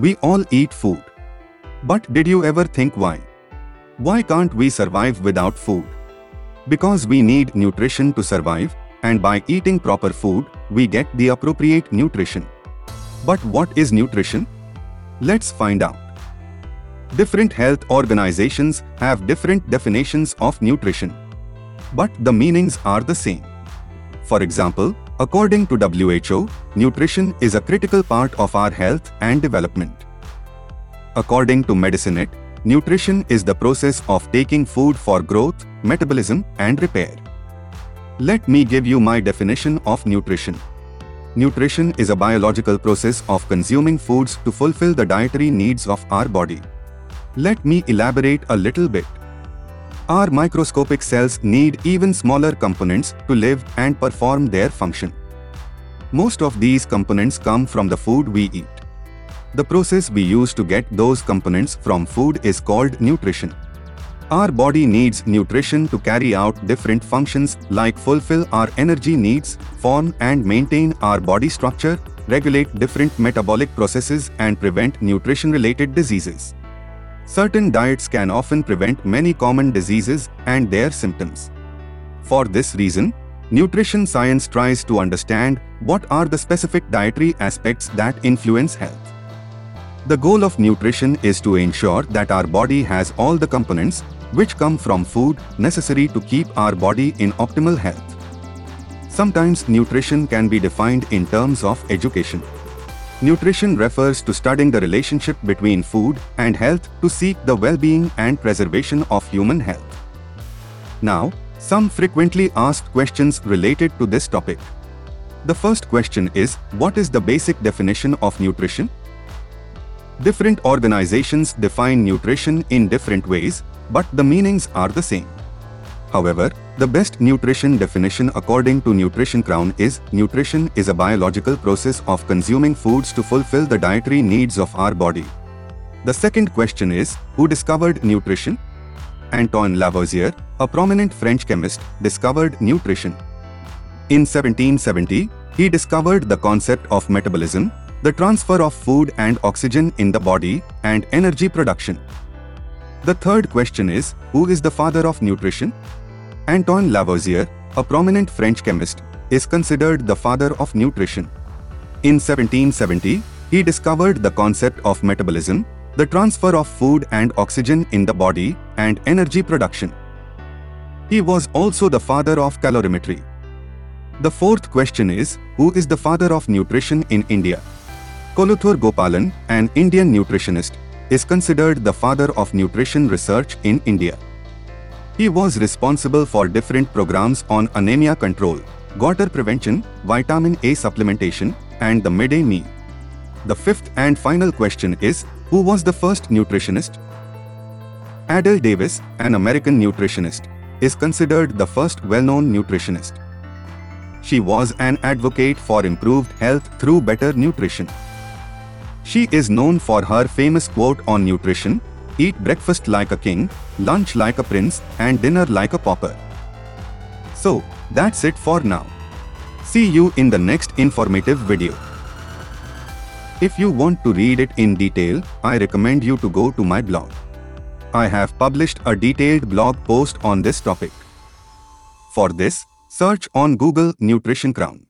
We all eat food. But did you ever think why? Why can't we survive without food? Because we need nutrition to survive, and by eating proper food, we get the appropriate nutrition. But what is nutrition? Let's find out. Different health organizations have different definitions of nutrition. But the meanings are the same. For example, according to WHO, nutrition is a critical part of our health and development. According to MedicineNet, nutrition is the process of taking food for growth, metabolism, and repair. Let me give you my definition of nutrition. Nutrition is a biological process of consuming foods to fulfill the dietary needs of our body. Let me elaborate a little bit. Our microscopic cells need even smaller components to live and perform their function. Most of these components come from the food we eat. The process we use to get those components from food is called nutrition. Our body needs nutrition to carry out different functions like fulfill our energy needs, form and maintain our body structure, regulate different metabolic processes and prevent nutrition-related diseases. Certain diets can often prevent many common diseases and their symptoms. For this reason, nutrition science tries to understand what are the specific dietary aspects that influence health. The goal of nutrition is to ensure that our body has all the components which come from food necessary to keep our body in optimal health. Sometimes nutrition can be defined in terms of education. Nutrition refers to studying the relationship between food and health to seek the well-being and preservation of human health. Now, some frequently asked questions related to this topic. The first question is, what is the basic definition of nutrition? Different organizations define nutrition in different ways, but the meanings are the same. However, the best nutrition definition according to Nutrition Crown is nutrition is a biological process of consuming foods to fulfill the dietary needs of our body. The second question is who discovered nutrition? Antoine Lavoisier, a prominent French chemist, discovered nutrition. In 1770, he discovered the concept of metabolism, the transfer of food and oxygen in the body, and energy production. The third question is who is the father of nutrition? Antoine Lavoisier, a prominent French chemist, is considered the father of nutrition. In 1770, he discovered the concept of metabolism, the transfer of food and oxygen in the body, and energy production. He was also the father of calorimetry. The fourth question is, who is the father of nutrition in India? Coluthur Gopalan, an Indian nutritionist, is considered the father of nutrition research in India. He was responsible for different programs on anemia control, goiter prevention, vitamin A supplementation, and the midday meal. The fifth and final question is, who was the first nutritionist? Adelle Davis, an American nutritionist, is considered the first well-known nutritionist. She was an advocate for improved health through better nutrition. She is known for her famous quote on nutrition, Eat breakfast like a king, lunch like a prince, and dinner like a pauper. So, that's it for now. See you in the next informative video. If you want to read it in detail, I recommend you to go to my blog. I have published a detailed blog post on this topic. For this, search on Google Nutrition Crown.